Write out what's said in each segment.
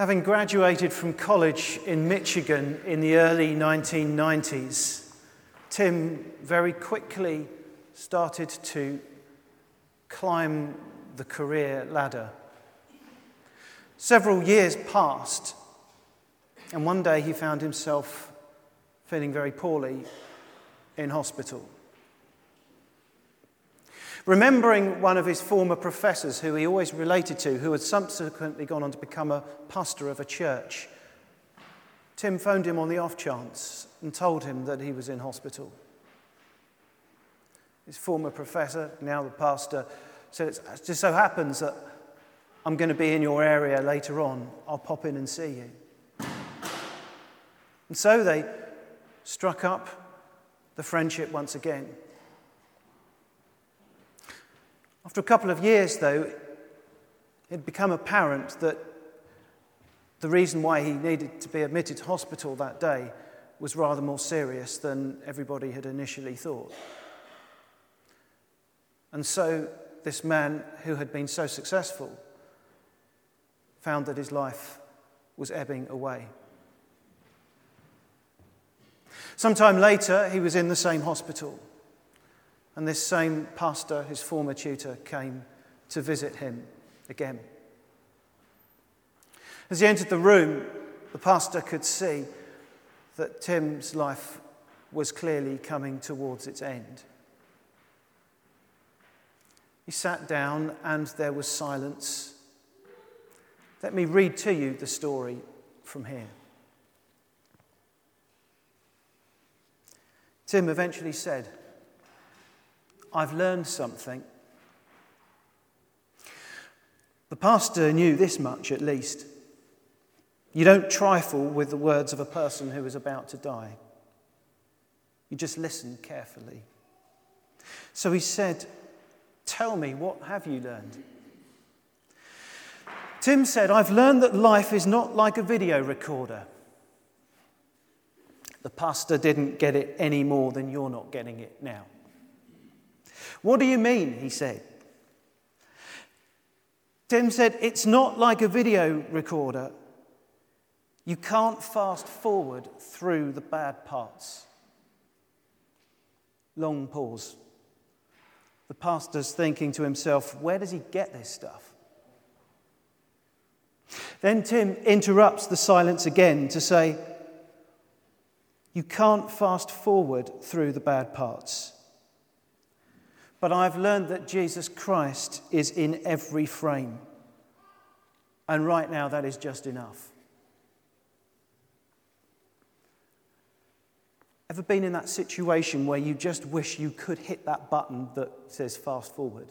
Having graduated from college in Michigan in the early 1990s, Tim very quickly started to climb the career ladder. Several years passed, and one day he found himself feeling very poorly in hospital. Remembering one of his former professors who he always related to, who had subsequently gone on to become a pastor of a church, Tim phoned him on the off chance and told him that he was in hospital. His former professor, now the pastor, said, It just so happens that I'm going to be in your area later on. I'll pop in and see you. And so they struck up the friendship once again. After a couple of years, though, it had become apparent that the reason why he needed to be admitted to hospital that day was rather more serious than everybody had initially thought. And so, this man who had been so successful found that his life was ebbing away. Sometime later, he was in the same hospital. And this same pastor, his former tutor, came to visit him again. As he entered the room, the pastor could see that Tim's life was clearly coming towards its end. He sat down and there was silence. Let me read to you the story from here. Tim eventually said, I've learned something. The pastor knew this much at least. You don't trifle with the words of a person who is about to die. You just listen carefully. So he said, Tell me, what have you learned? Tim said, I've learned that life is not like a video recorder. The pastor didn't get it any more than you're not getting it now. What do you mean? He said. Tim said, It's not like a video recorder. You can't fast forward through the bad parts. Long pause. The pastor's thinking to himself, Where does he get this stuff? Then Tim interrupts the silence again to say, You can't fast forward through the bad parts. But I've learned that Jesus Christ is in every frame. And right now, that is just enough. Ever been in that situation where you just wish you could hit that button that says fast forward?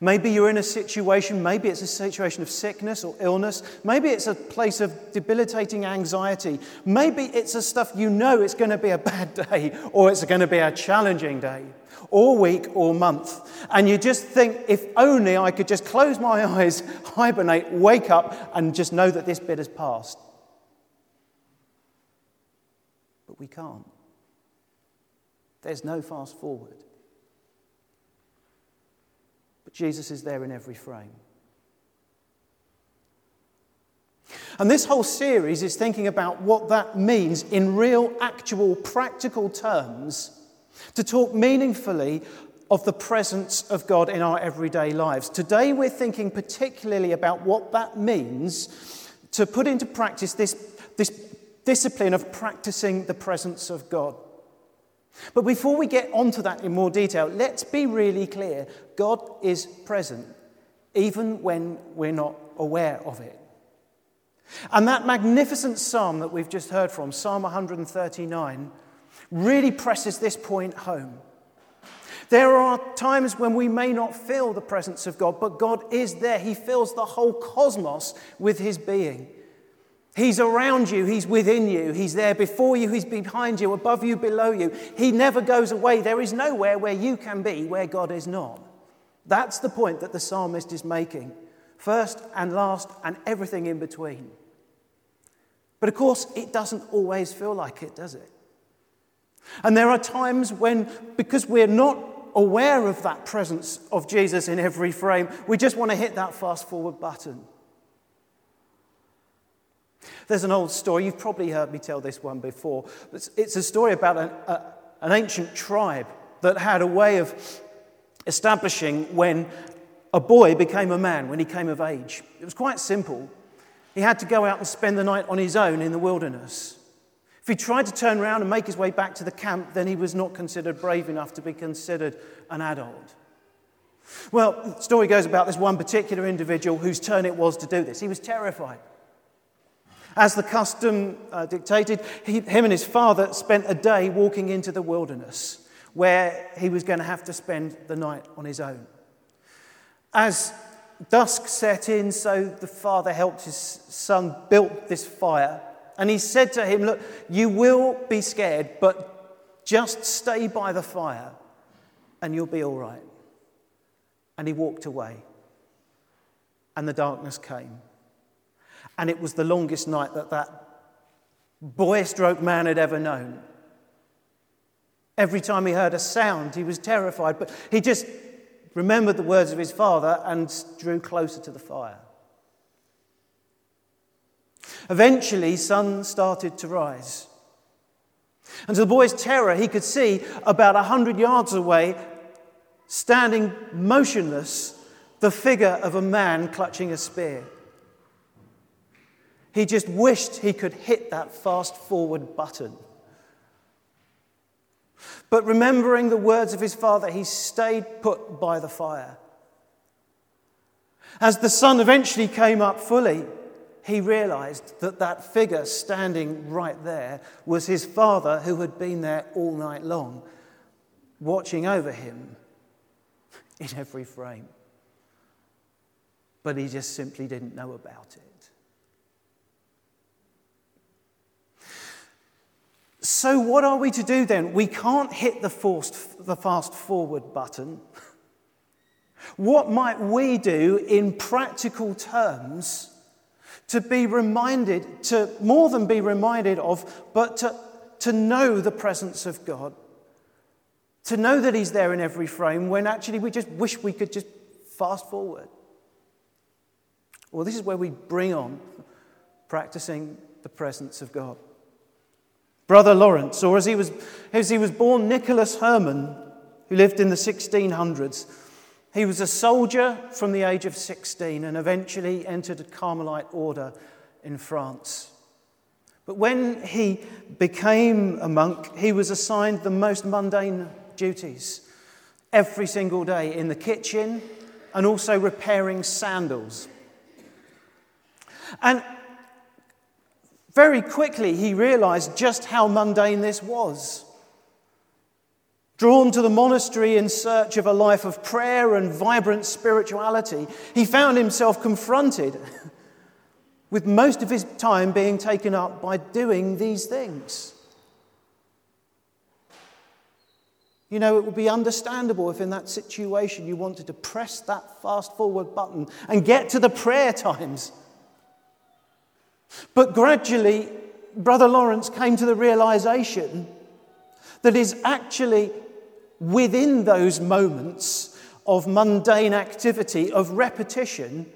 Maybe you're in a situation, maybe it's a situation of sickness or illness, maybe it's a place of debilitating anxiety, maybe it's a stuff you know it's going to be a bad day or it's going to be a challenging day or week or month. And you just think, if only I could just close my eyes, hibernate, wake up, and just know that this bit has passed. But we can't. There's no fast forward. Jesus is there in every frame. And this whole series is thinking about what that means in real, actual, practical terms to talk meaningfully of the presence of God in our everyday lives. Today, we're thinking particularly about what that means to put into practice this, this discipline of practicing the presence of God. But before we get onto that in more detail, let's be really clear God is present, even when we're not aware of it. And that magnificent psalm that we've just heard from, Psalm 139, really presses this point home. There are times when we may not feel the presence of God, but God is there. He fills the whole cosmos with His being. He's around you, He's within you, He's there before you, He's behind you, above you, below you. He never goes away. There is nowhere where you can be where God is not. That's the point that the psalmist is making. First and last, and everything in between. But of course, it doesn't always feel like it, does it? And there are times when, because we're not aware of that presence of Jesus in every frame, we just want to hit that fast forward button. There's an old story, you've probably heard me tell this one before. It's a story about an, a, an ancient tribe that had a way of establishing when a boy became a man, when he came of age. It was quite simple. He had to go out and spend the night on his own in the wilderness. If he tried to turn around and make his way back to the camp, then he was not considered brave enough to be considered an adult. Well, the story goes about this one particular individual whose turn it was to do this. He was terrified. As the custom uh, dictated, he, him and his father spent a day walking into the wilderness where he was going to have to spend the night on his own. As dusk set in, so the father helped his son build this fire. And he said to him, Look, you will be scared, but just stay by the fire and you'll be all right. And he walked away. And the darkness came. And it was the longest night that that boy stroke man had ever known. Every time he heard a sound, he was terrified, but he just remembered the words of his father and drew closer to the fire. Eventually, sun started to rise. And to the boy's terror, he could see about a hundred yards away, standing motionless, the figure of a man clutching a spear. He just wished he could hit that fast forward button. But remembering the words of his father, he stayed put by the fire. As the sun eventually came up fully, he realized that that figure standing right there was his father who had been there all night long, watching over him in every frame. But he just simply didn't know about it. So, what are we to do then? We can't hit the, forced, the fast forward button. What might we do in practical terms to be reminded, to more than be reminded of, but to, to know the presence of God? To know that He's there in every frame when actually we just wish we could just fast forward. Well, this is where we bring on practicing the presence of God. Brother Lawrence, or as he was, as he was born, Nicholas Herman, who lived in the 1600s. He was a soldier from the age of 16 and eventually entered a Carmelite order in France. But when he became a monk, he was assigned the most mundane duties every single day in the kitchen and also repairing sandals. And very quickly, he realized just how mundane this was. Drawn to the monastery in search of a life of prayer and vibrant spirituality, he found himself confronted with most of his time being taken up by doing these things. You know, it would be understandable if in that situation you wanted to press that fast forward button and get to the prayer times. But gradually, Brother Lawrence came to the realization that is actually within those moments of mundane activity, of repetition,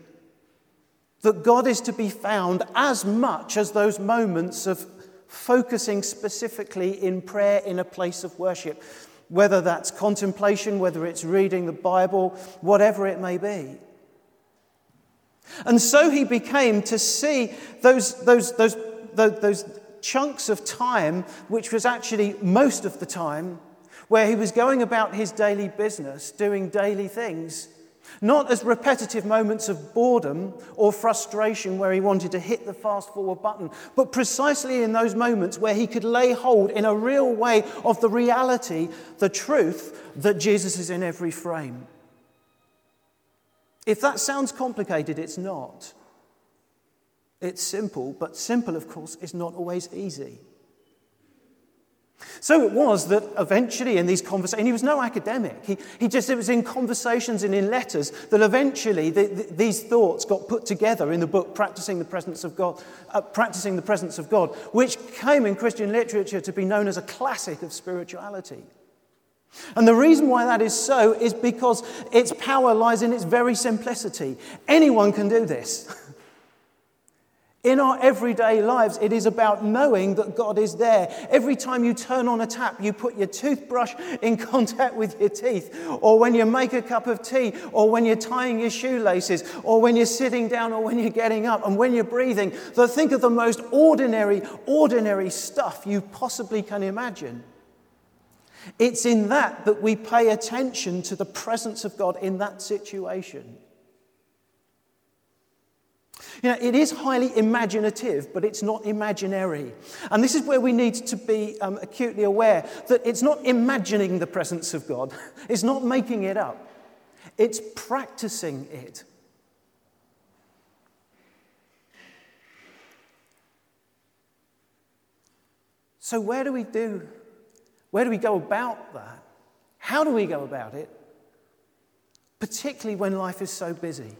that God is to be found as much as those moments of focusing specifically in prayer in a place of worship, whether that's contemplation, whether it's reading the Bible, whatever it may be. And so he became to see those, those, those, those, those chunks of time, which was actually most of the time, where he was going about his daily business, doing daily things, not as repetitive moments of boredom or frustration where he wanted to hit the fast forward button, but precisely in those moments where he could lay hold in a real way of the reality, the truth that Jesus is in every frame. If that sounds complicated, it's not. It's simple, but simple, of course, is not always easy. So it was that eventually in these conversations, and he was no academic. He, he just, it was in conversations and in letters that eventually the, the, these thoughts got put together in the book Practicing the Presence of God, uh, Practicing the Presence of God, which came in Christian literature to be known as a classic of spirituality. And the reason why that is so is because its power lies in its very simplicity. Anyone can do this. In our everyday lives, it is about knowing that God is there. Every time you turn on a tap, you put your toothbrush in contact with your teeth, or when you make a cup of tea, or when you're tying your shoelaces, or when you're sitting down, or when you're getting up, and when you're breathing. So think of the most ordinary, ordinary stuff you possibly can imagine. It's in that that we pay attention to the presence of God in that situation. You know, it is highly imaginative, but it's not imaginary. And this is where we need to be um, acutely aware that it's not imagining the presence of God, it's not making it up, it's practicing it. So, where do we do? Where do we go about that? How do we go about it? Particularly when life is so busy.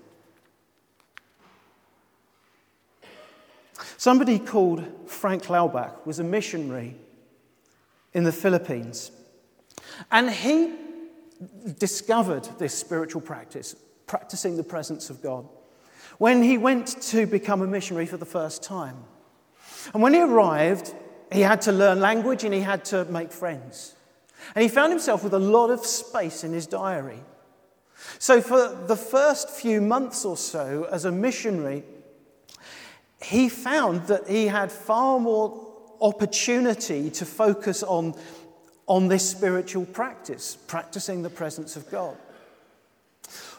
Somebody called Frank Laubach was a missionary in the Philippines. And he discovered this spiritual practice, practicing the presence of God, when he went to become a missionary for the first time. And when he arrived, he had to learn language and he had to make friends. And he found himself with a lot of space in his diary. So, for the first few months or so as a missionary, he found that he had far more opportunity to focus on, on this spiritual practice, practicing the presence of God.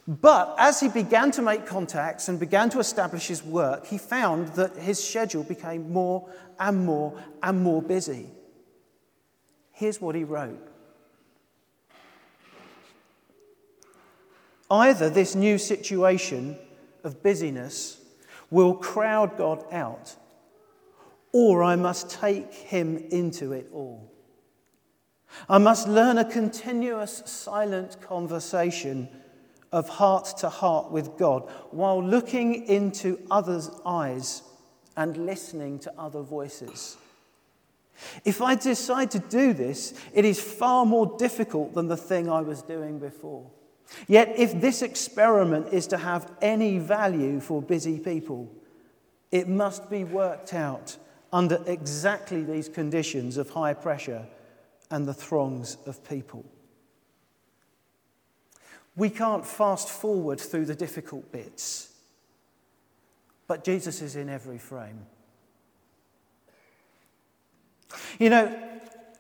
But as he began to make contacts and began to establish his work, he found that his schedule became more and more and more busy. Here's what he wrote Either this new situation of busyness will crowd God out, or I must take him into it all. I must learn a continuous silent conversation of heart to heart with God while looking into others' eyes and listening to other voices. If I decide to do this, it is far more difficult than the thing I was doing before. Yet, if this experiment is to have any value for busy people, it must be worked out under exactly these conditions of high pressure and the throngs of people. We can't fast forward through the difficult bits, but Jesus is in every frame. You know,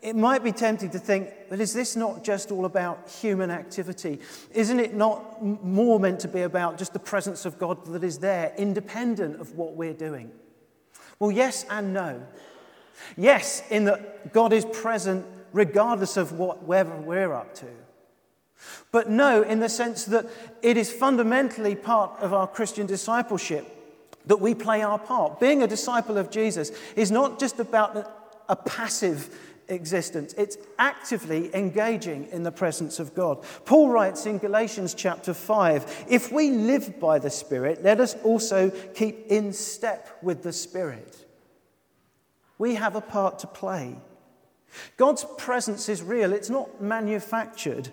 it might be tempting to think, but is this not just all about human activity? Isn't it not more meant to be about just the presence of God that is there, independent of what we're doing? Well, yes and no. Yes, in that God is present regardless of what, we're up to. But no, in the sense that it is fundamentally part of our Christian discipleship that we play our part. Being a disciple of Jesus is not just about a passive existence. It's actively engaging in the presence of God. Paul writes in Galatians chapter 5 If we live by the Spirit, let us also keep in step with the Spirit. We have a part to play. God's presence is real, it's not manufactured,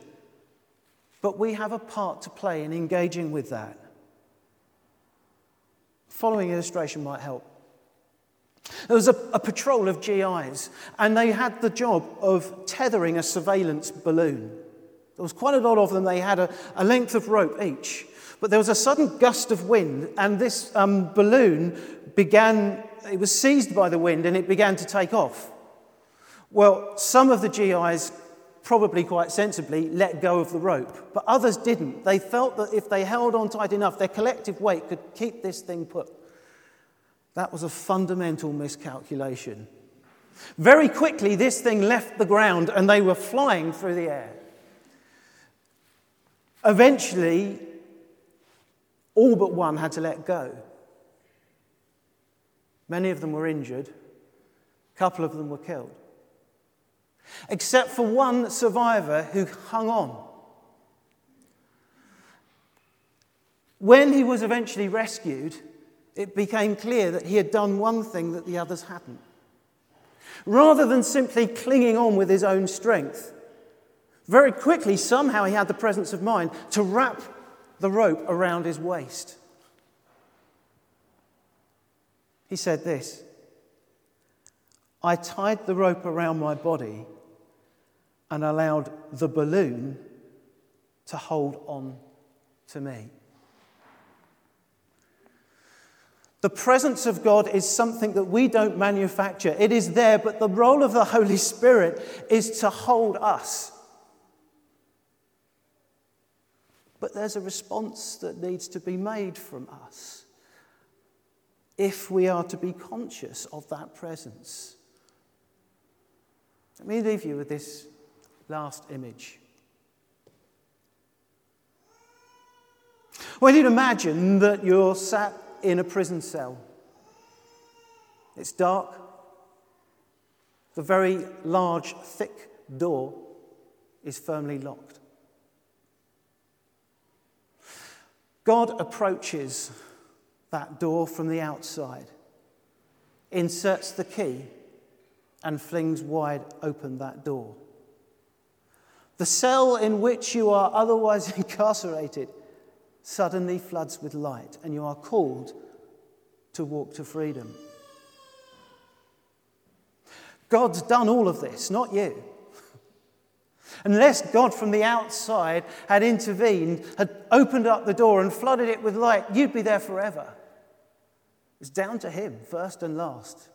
but we have a part to play in engaging with that. Following illustration might help. There was a, a, patrol of GIs, and they had the job of tethering a surveillance balloon. There was quite a lot of them. They had a, a length of rope each. But there was a sudden gust of wind, and this um, balloon began, it was seized by the wind, and it began to take off. Well, some of the GIs, probably quite sensibly, let go of the rope, but others didn't. They felt that if they held on tight enough, their collective weight could keep this thing put. That was a fundamental miscalculation. Very quickly, this thing left the ground and they were flying through the air. Eventually, all but one had to let go. Many of them were injured, a couple of them were killed. Except for one survivor who hung on. When he was eventually rescued, it became clear that he had done one thing that the others hadn't. Rather than simply clinging on with his own strength, very quickly, somehow, he had the presence of mind to wrap the rope around his waist. He said this I tied the rope around my body and allowed the balloon to hold on to me. The presence of God is something that we don't manufacture. It is there, but the role of the Holy Spirit is to hold us. But there's a response that needs to be made from us if we are to be conscious of that presence. Let me leave you with this last image. Well, you'd imagine that you're sat in a prison cell. It's dark. The very large, thick door is firmly locked. God approaches that door from the outside, inserts the key, and flings wide open that door. The cell in which you are otherwise incarcerated suddenly floods with light, and you are called to walk to freedom. God's done all of this, not you. Unless God from the outside had intervened, had opened up the door and flooded it with light, you'd be there forever. It's down to Him, first and last.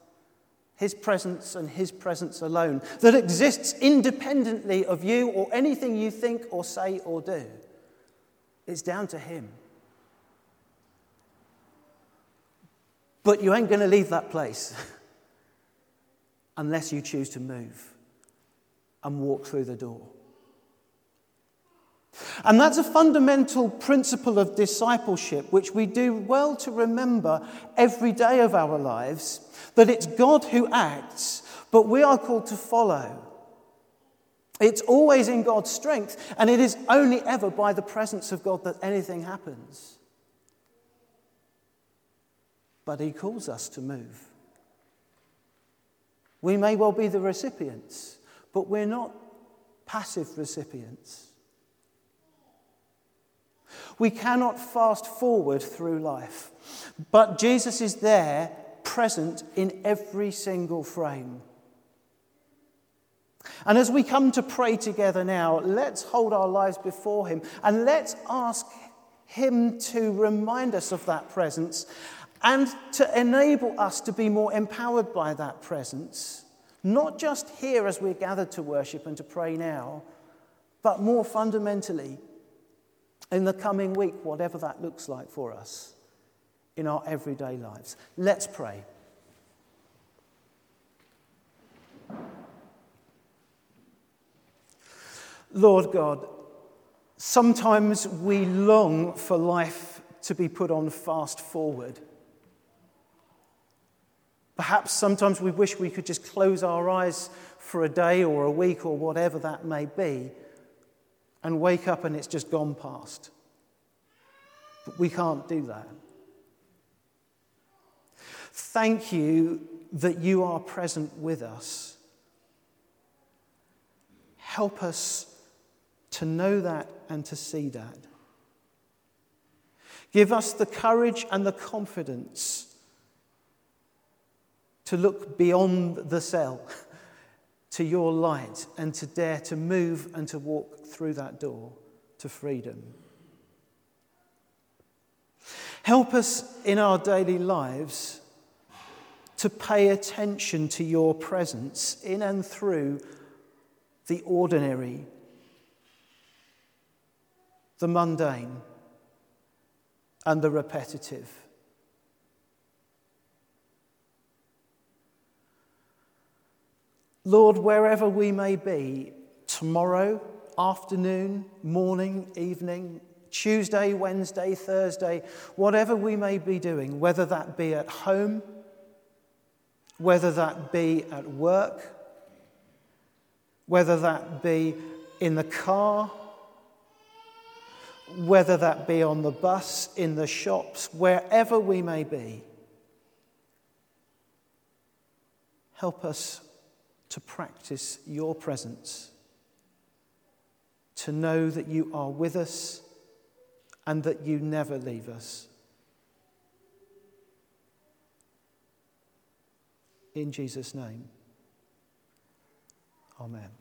His presence and His presence alone, that exists independently of you or anything you think or say or do. It's down to Him. But you ain't going to leave that place unless you choose to move and walk through the door. And that's a fundamental principle of discipleship, which we do well to remember every day of our lives that it's God who acts, but we are called to follow. It's always in God's strength, and it is only ever by the presence of God that anything happens. But He calls us to move. We may well be the recipients, but we're not passive recipients. We cannot fast forward through life, but Jesus is there, present in every single frame. And as we come to pray together now, let's hold our lives before Him and let's ask Him to remind us of that presence and to enable us to be more empowered by that presence, not just here as we're gathered to worship and to pray now, but more fundamentally in the coming week, whatever that looks like for us in our everyday lives. Let's pray. Lord God, sometimes we long for life to be put on fast forward. Perhaps sometimes we wish we could just close our eyes for a day or a week or whatever that may be and wake up and it's just gone past. But we can't do that. Thank you that you are present with us. Help us to know that and to see that. Give us the courage and the confidence to look beyond the cell to your light and to dare to move and to walk through that door to freedom. Help us in our daily lives to pay attention to your presence in and through the ordinary, the mundane, and the repetitive. Lord, wherever we may be, tomorrow, afternoon, morning, evening, Tuesday, Wednesday, Thursday, whatever we may be doing, whether that be at home, whether that be at work, whether that be in the car, whether that be on the bus, in the shops, wherever we may be. Help us to practice your presence, to know that you are with us and that you never leave us. in Jesus' name. Amen.